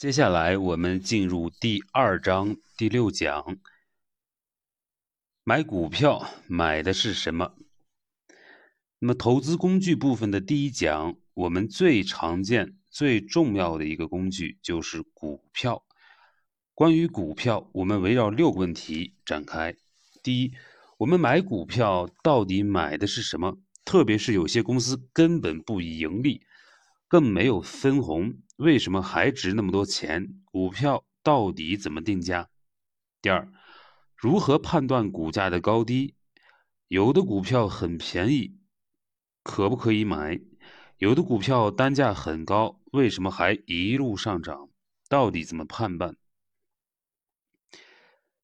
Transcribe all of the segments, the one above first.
接下来我们进入第二章第六讲。买股票买的是什么？那么投资工具部分的第一讲，我们最常见、最重要的一个工具就是股票。关于股票，我们围绕六个问题展开。第一，我们买股票到底买的是什么？特别是有些公司根本不盈利。更没有分红，为什么还值那么多钱？股票到底怎么定价？第二，如何判断股价的高低？有的股票很便宜，可不可以买？有的股票单价很高，为什么还一路上涨？到底怎么判断？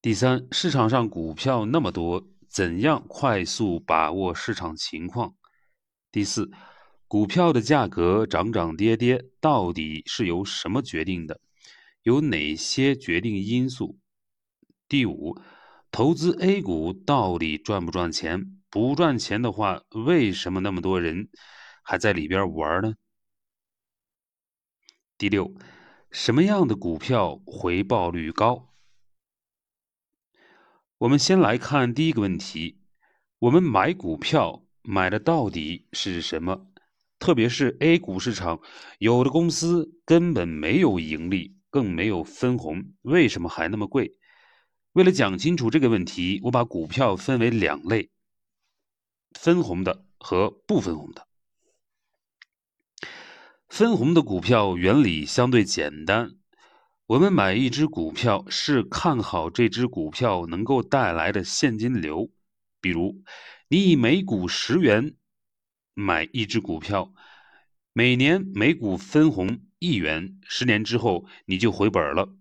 第三，市场上股票那么多，怎样快速把握市场情况？第四。股票的价格涨涨跌跌，到底是由什么决定的？有哪些决定因素？第五，投资 A 股到底赚不赚钱？不赚钱的话，为什么那么多人还在里边玩呢？第六，什么样的股票回报率高？我们先来看第一个问题：我们买股票买的到底是什么？特别是 A 股市场，有的公司根本没有盈利，更没有分红，为什么还那么贵？为了讲清楚这个问题，我把股票分为两类：分红的和不分红的。分红的股票原理相对简单，我们买一只股票是看好这只股票能够带来的现金流，比如你以每股十元。买一只股票，每年每股分红一元，十年之后你就回本了，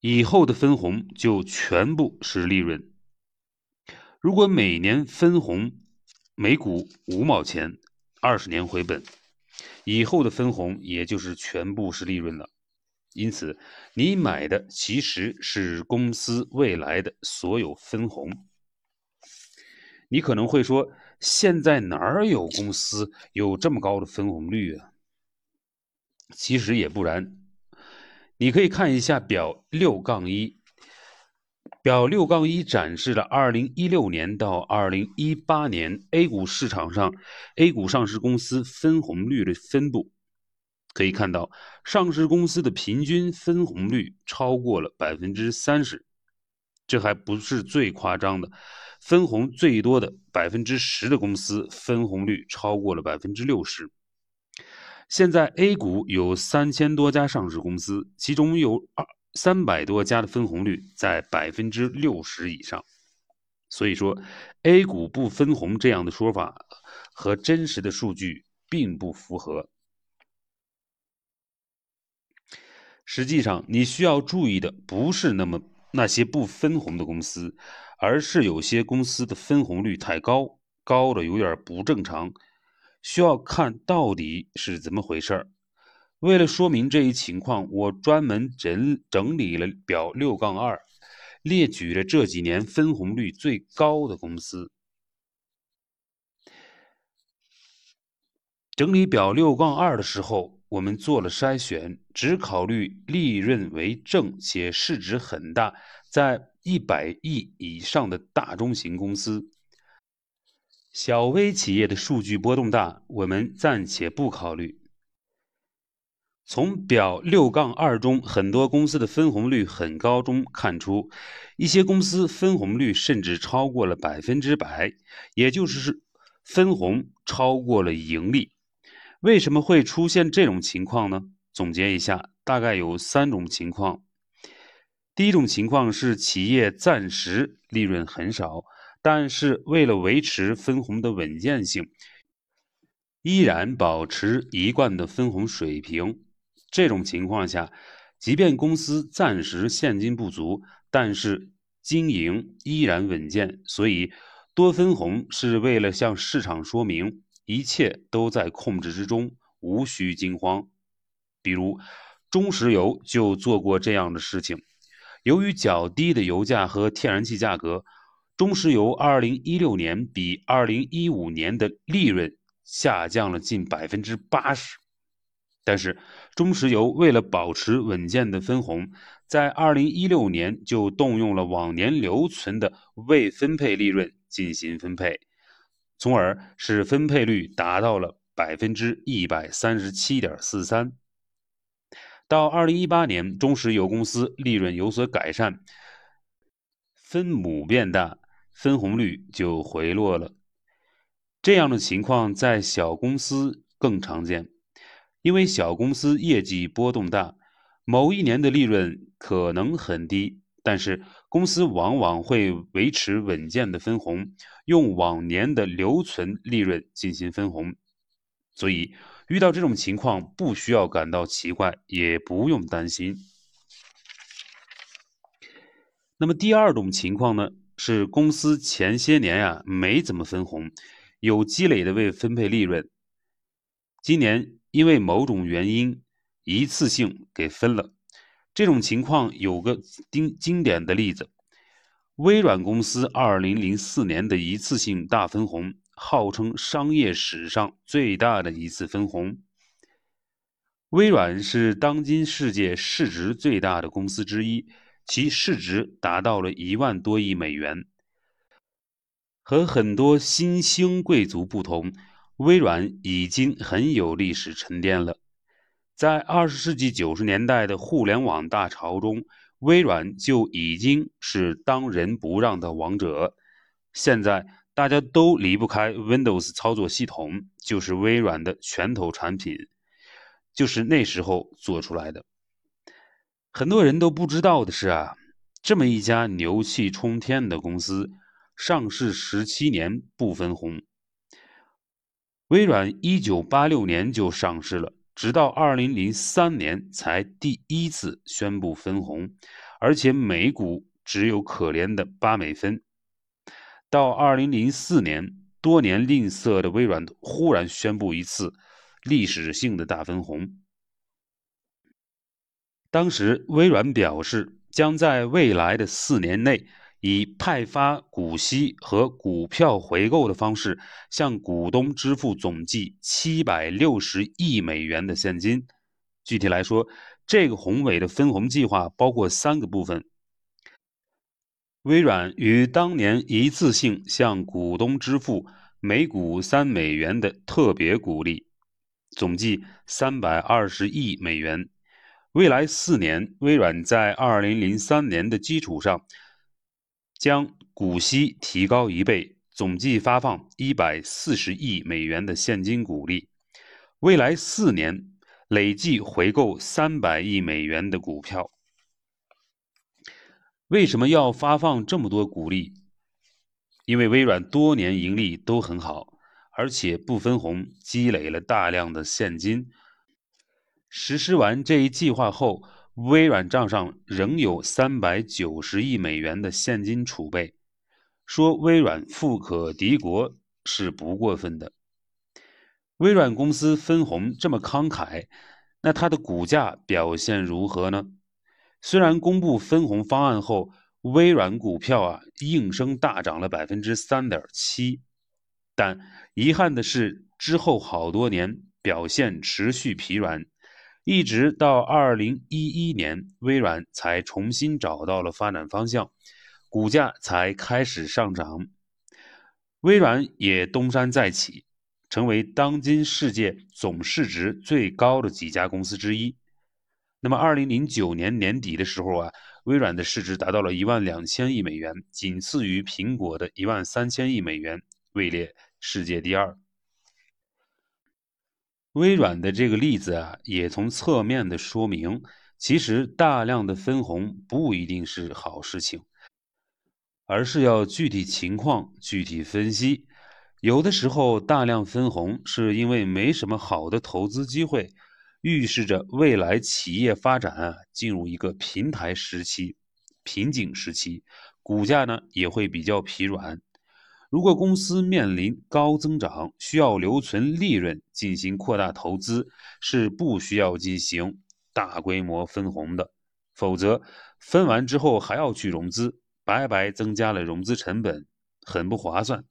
以后的分红就全部是利润。如果每年分红每股五毛钱，二十年回本，以后的分红也就是全部是利润了。因此，你买的其实是公司未来的所有分红。你可能会说，现在哪儿有公司有这么高的分红率啊？其实也不然。你可以看一下表六杠一，表六杠一展示了二零一六年到二零一八年 A 股市场上 A 股上市公司分红率的分布。可以看到，上市公司的平均分红率超过了百分之三十，这还不是最夸张的。分红最多的百分之十的公司，分红率超过了百分之六十。现在 A 股有三千多家上市公司，其中有二三百多家的分红率在百分之六十以上。所以说，A 股不分红这样的说法和真实的数据并不符合。实际上，你需要注意的不是那么那些不分红的公司。而是有些公司的分红率太高，高的有点不正常，需要看到底是怎么回事儿。为了说明这一情况，我专门整整理了表六杠二，列举了这几年分红率最高的公司。整理表六杠二的时候，我们做了筛选，只考虑利润为正且市值很大，在。一百亿以上的大中型公司，小微企业的数据波动大，我们暂且不考虑。从表六杠二中很多公司的分红率很高中看出，一些公司分红率甚至超过了百分之百，也就是分红超过了盈利。为什么会出现这种情况呢？总结一下，大概有三种情况。第一种情况是企业暂时利润很少，但是为了维持分红的稳健性，依然保持一贯的分红水平。这种情况下，即便公司暂时现金不足，但是经营依然稳健。所以多分红是为了向市场说明一切都在控制之中，无需惊慌。比如中石油就做过这样的事情。由于较低的油价和天然气价格，中石油2016年比2015年的利润下降了近百分之八十。但是中石油为了保持稳健的分红，在二零一六年就动用了往年留存的未分配利润进行分配，从而使分配率达到了百分之一百三十七点四三。到二零一八年，中石油公司利润有所改善，分母变大，分红率就回落了。这样的情况在小公司更常见。因为小公司业绩波动大，某一年的利润可能很低，但是公司往往会维持稳健的分红，用往年的留存利润进行分红，所以遇到这种情况不需要感到奇怪，也不用担心。那么第二种情况呢，是公司前些年呀没怎么分红，有积累的未分配利润，今年。因为某种原因，一次性给分了。这种情况有个经经典的例子：微软公司二零零四年的一次性大分红，号称商业史上最大的一次分红。微软是当今世界市值最大的公司之一，其市值达到了一万多亿美元。和很多新兴贵族不同。微软已经很有历史沉淀了，在二十世纪九十年代的互联网大潮中，微软就已经是当仁不让的王者。现在大家都离不开 Windows 操作系统，就是微软的拳头产品，就是那时候做出来的。很多人都不知道的是啊，这么一家牛气冲天的公司，上市十七年不分红。微软一九八六年就上市了，直到二零零三年才第一次宣布分红，而且每股只有可怜的八美分。到二零零四年，多年吝啬的微软忽然宣布一次历史性的大分红。当时，微软表示将在未来的四年内。以派发股息和股票回购的方式，向股东支付总计七百六十亿美元的现金。具体来说，这个宏伟的分红计划包括三个部分：微软于当年一次性向股东支付每股三美元的特别股利，总计三百二十亿美元；未来四年，微软在二零零三年的基础上。将股息提高一倍，总计发放一百四十亿美元的现金股利。未来四年累计回购三百亿美元的股票。为什么要发放这么多股利？因为微软多年盈利都很好，而且不分红，积累了大量的现金。实施完这一计划后。微软账上仍有三百九十亿美元的现金储备，说微软富可敌国是不过分的。微软公司分红这么慷慨，那它的股价表现如何呢？虽然公布分红方案后，微软股票啊应声大涨了百分之三点七，但遗憾的是，之后好多年表现持续疲软。一直到二零一一年，微软才重新找到了发展方向，股价才开始上涨。微软也东山再起，成为当今世界总市值最高的几家公司之一。那么，二零零九年年底的时候啊，微软的市值达到了一万两千亿美元，仅次于苹果的一万三千亿美元，位列世界第二。微软的这个例子啊，也从侧面的说明，其实大量的分红不一定是好事情，而是要具体情况具体分析。有的时候大量分红是因为没什么好的投资机会，预示着未来企业发展啊进入一个平台时期、瓶颈时期，股价呢也会比较疲软。如果公司面临高增长，需要留存利润进行扩大投资，是不需要进行大规模分红的。否则，分完之后还要去融资，白白增加了融资成本，很不划算。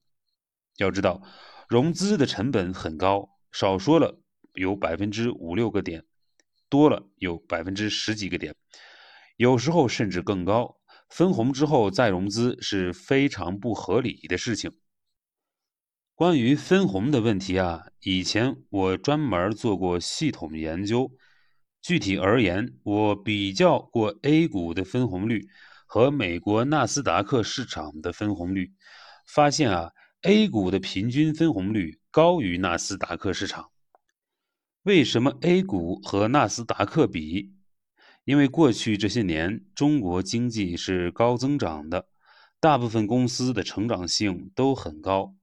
要知道，融资的成本很高，少说了有百分之五六个点，多了有百分之十几个点，有时候甚至更高。分红之后再融资是非常不合理的事情。关于分红的问题啊，以前我专门做过系统研究。具体而言，我比较过 A 股的分红率和美国纳斯达克市场的分红率，发现啊，A 股的平均分红率高于纳斯达克市场。为什么 A 股和纳斯达克比？因为过去这些年中国经济是高增长的，大部分公司的成长性都很高，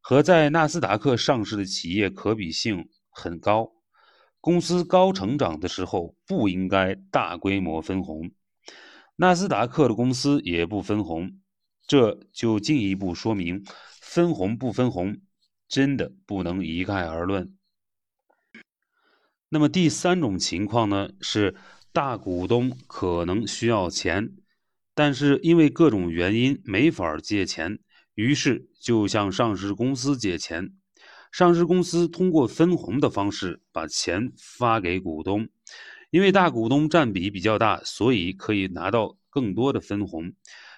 和在纳斯达克上市的企业可比性很高。公司高成长的时候不应该大规模分红，纳斯达克的公司也不分红，这就进一步说明分红不分红真的不能一概而论。那么第三种情况呢，是大股东可能需要钱，但是因为各种原因没法借钱，于是就向上市公司借钱。上市公司通过分红的方式把钱发给股东，因为大股东占比比较大，所以可以拿到更多的分红，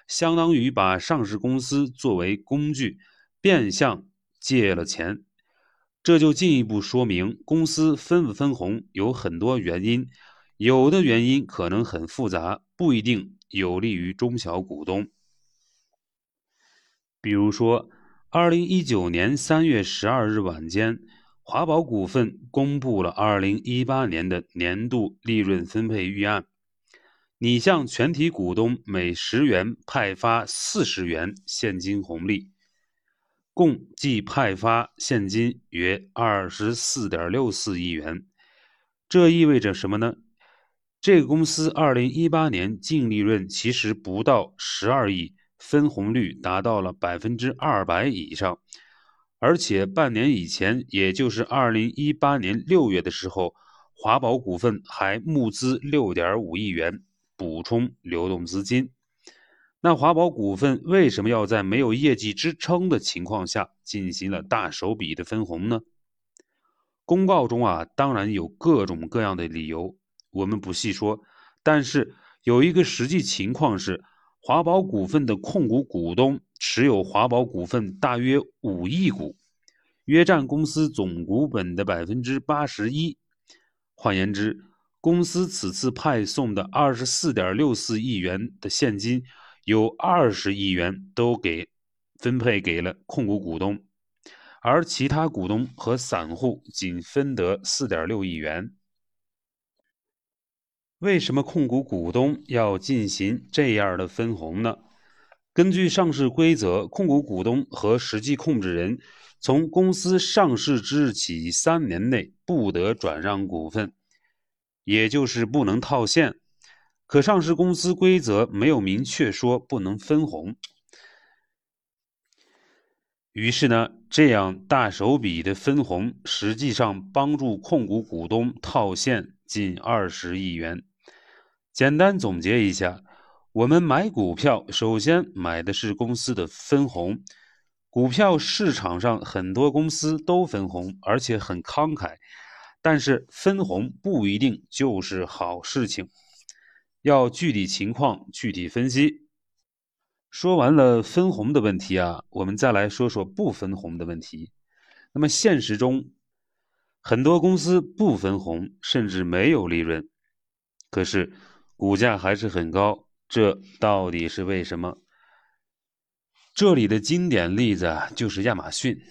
相当于把上市公司作为工具，变相借了钱。这就进一步说明，公司分不分红有很多原因，有的原因可能很复杂，不一定有利于中小股东。比如说。二零一九年三月十二日晚间，华宝股份公布了二零一八年的年度利润分配预案，拟向全体股东每十元派发四十元现金红利，共计派发现金约二十四点六四亿元。这意味着什么呢？这个公司二零一八年净利润其实不到十二亿。分红率达到了百分之二百以上，而且半年以前，也就是二零一八年六月的时候，华宝股份还募资六点五亿元补充流动资金。那华宝股份为什么要在没有业绩支撑的情况下进行了大手笔的分红呢？公告中啊，当然有各种各样的理由，我们不细说。但是有一个实际情况是。华宝股份的控股股东持有华宝股份大约五亿股，约占公司总股本的百分之八十一。换言之，公司此次派送的二十四点六四亿元的现金，有二十亿元都给分配给了控股股东，而其他股东和散户仅分得四点六亿元。为什么控股股东要进行这样的分红呢？根据上市规则，控股股东和实际控制人从公司上市之日起三年内不得转让股份，也就是不能套现。可上市公司规则没有明确说不能分红，于是呢，这样大手笔的分红实际上帮助控股股东套现近二十亿元。简单总结一下，我们买股票，首先买的是公司的分红。股票市场上很多公司都分红，而且很慷慨，但是分红不一定就是好事情，要具体情况具体分析。说完了分红的问题啊，我们再来说说不分红的问题。那么现实中，很多公司不分红，甚至没有利润，可是。股价还是很高，这到底是为什么？这里的经典例子就是亚马逊。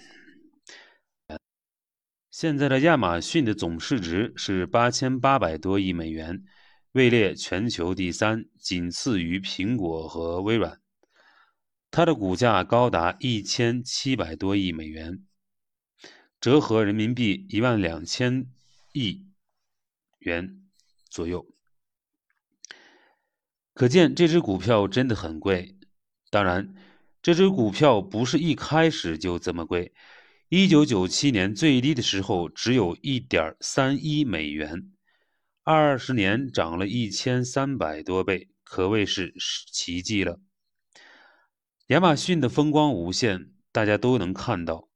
现在的亚马逊的总市值是八千八百多亿美元，位列全球第三，仅次于苹果和微软。它的股价高达一千七百多亿美元，折合人民币一万两千亿元左右。可见这只股票真的很贵。当然，这只股票不是一开始就这么贵。一九九七年最低的时候只有一点三一美元，二十年涨了一千三百多倍，可谓是奇迹了。亚马逊的风光无限，大家都能看到。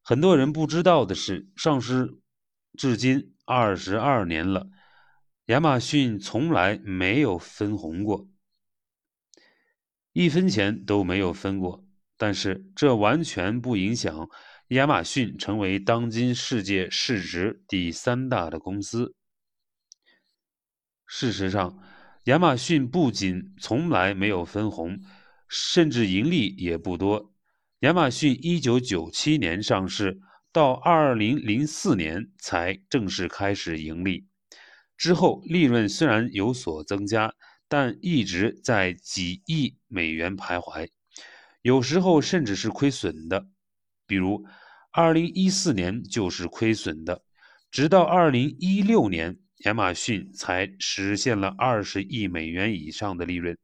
很多人不知道的是，上市至今二十二年了，亚马逊从来没有分红过，一分钱都没有分过。但是这完全不影响亚马逊成为当今世界市值第三大的公司。事实上，亚马逊不仅从来没有分红，甚至盈利也不多。亚马逊1997年上市，到2004年才正式开始盈利。之后，利润虽然有所增加，但一直在几亿美元徘徊。有时候甚至是亏损的，比如2014年就是亏损的，直到2016年，亚马逊才实现了20亿美元以上的利润。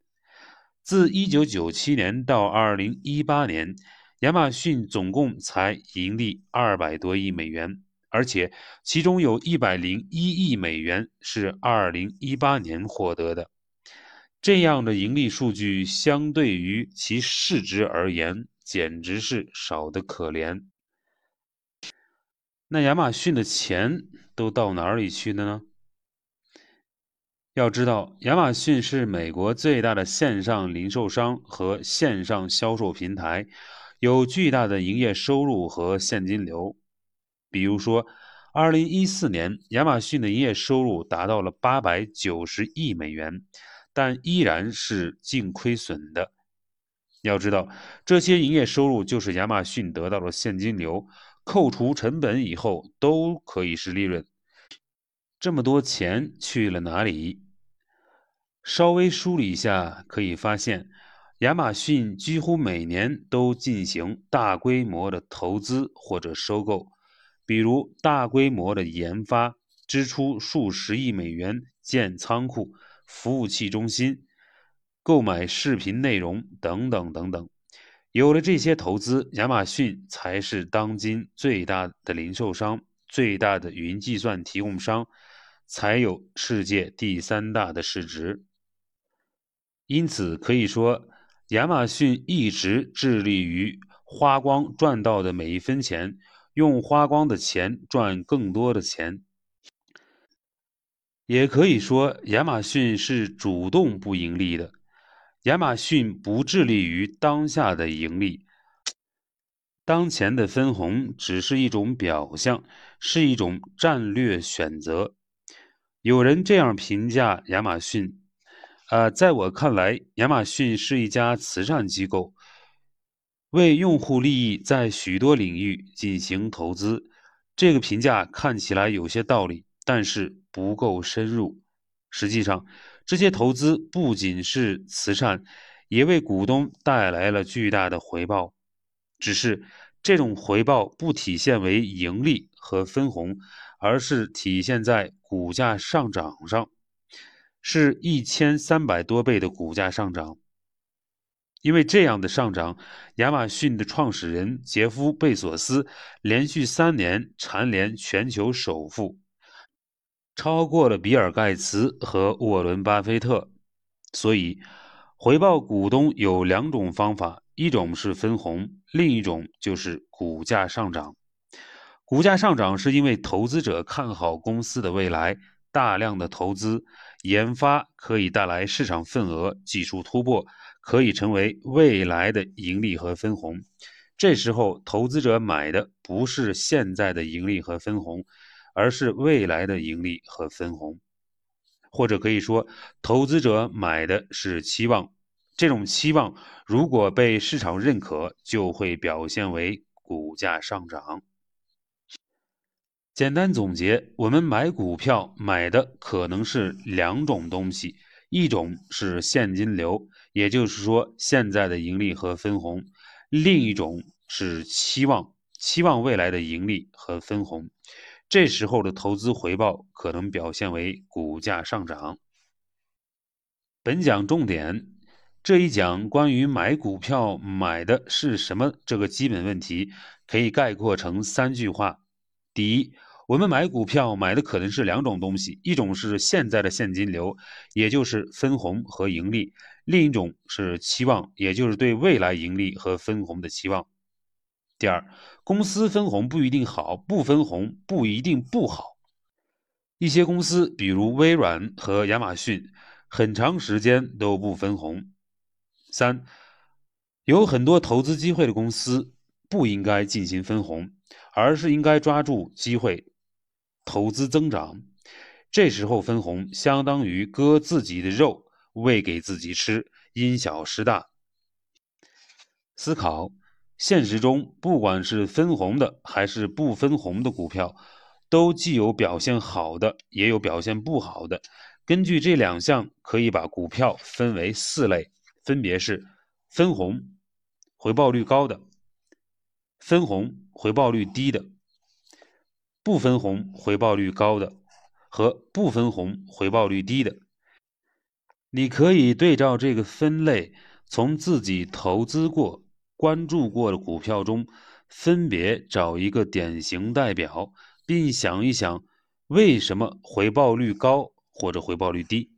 自1997年到2018年，亚马逊总共才盈利200多亿美元，而且其中有一百零一亿美元是2018年获得的。这样的盈利数据，相对于其市值而言，简直是少得可怜。那亚马逊的钱都到哪里去了呢？要知道，亚马逊是美国最大的线上零售商和线上销售平台，有巨大的营业收入和现金流。比如说，2014年，亚马逊的营业收入达到了890亿美元。但依然是净亏损的。要知道，这些营业收入就是亚马逊得到的现金流，扣除成本以后都可以是利润。这么多钱去了哪里？稍微梳理一下，可以发现，亚马逊几乎每年都进行大规模的投资或者收购，比如大规模的研发，支出数十亿美元建仓库。服务器中心、购买视频内容等等等等，有了这些投资，亚马逊才是当今最大的零售商、最大的云计算提供商，才有世界第三大的市值。因此可以说，亚马逊一直致力于花光赚到的每一分钱，用花光的钱赚更多的钱。也可以说，亚马逊是主动不盈利的。亚马逊不致力于当下的盈利，当前的分红只是一种表象，是一种战略选择。有人这样评价亚马逊：，呃，在我看来，亚马逊是一家慈善机构，为用户利益在许多领域进行投资。这个评价看起来有些道理。但是不够深入。实际上，这些投资不仅是慈善，也为股东带来了巨大的回报。只是这种回报不体现为盈利和分红，而是体现在股价上涨上，是一千三百多倍的股价上涨。因为这样的上涨，亚马逊的创始人杰夫·贝索斯连续三年蝉联全球首富。超过了比尔·盖茨和沃伦·巴菲特，所以回报股东有两种方法：一种是分红，另一种就是股价上涨。股价上涨是因为投资者看好公司的未来，大量的投资研发可以带来市场份额，技术突破可以成为未来的盈利和分红。这时候，投资者买的不是现在的盈利和分红。而是未来的盈利和分红，或者可以说，投资者买的是期望。这种期望如果被市场认可，就会表现为股价上涨。简单总结，我们买股票买的可能是两种东西：一种是现金流，也就是说现在的盈利和分红；另一种是期望，期望未来的盈利和分红。这时候的投资回报可能表现为股价上涨。本讲重点，这一讲关于买股票买的是什么这个基本问题，可以概括成三句话：第一，我们买股票买的可能是两种东西，一种是现在的现金流，也就是分红和盈利；另一种是期望，也就是对未来盈利和分红的期望。第二，公司分红不一定好，不分红不一定不好。一些公司，比如微软和亚马逊，很长时间都不分红。三，有很多投资机会的公司不应该进行分红，而是应该抓住机会投资增长。这时候分红相当于割自己的肉喂给自己吃，因小失大。思考。现实中，不管是分红的还是不分红的股票，都既有表现好的，也有表现不好的。根据这两项，可以把股票分为四类，分别是分红、回报率高的、分红回报率低的、不分红回报率高的和不分红回报率低的。你可以对照这个分类，从自己投资过。关注过的股票中，分别找一个典型代表，并想一想为什么回报率高或者回报率低。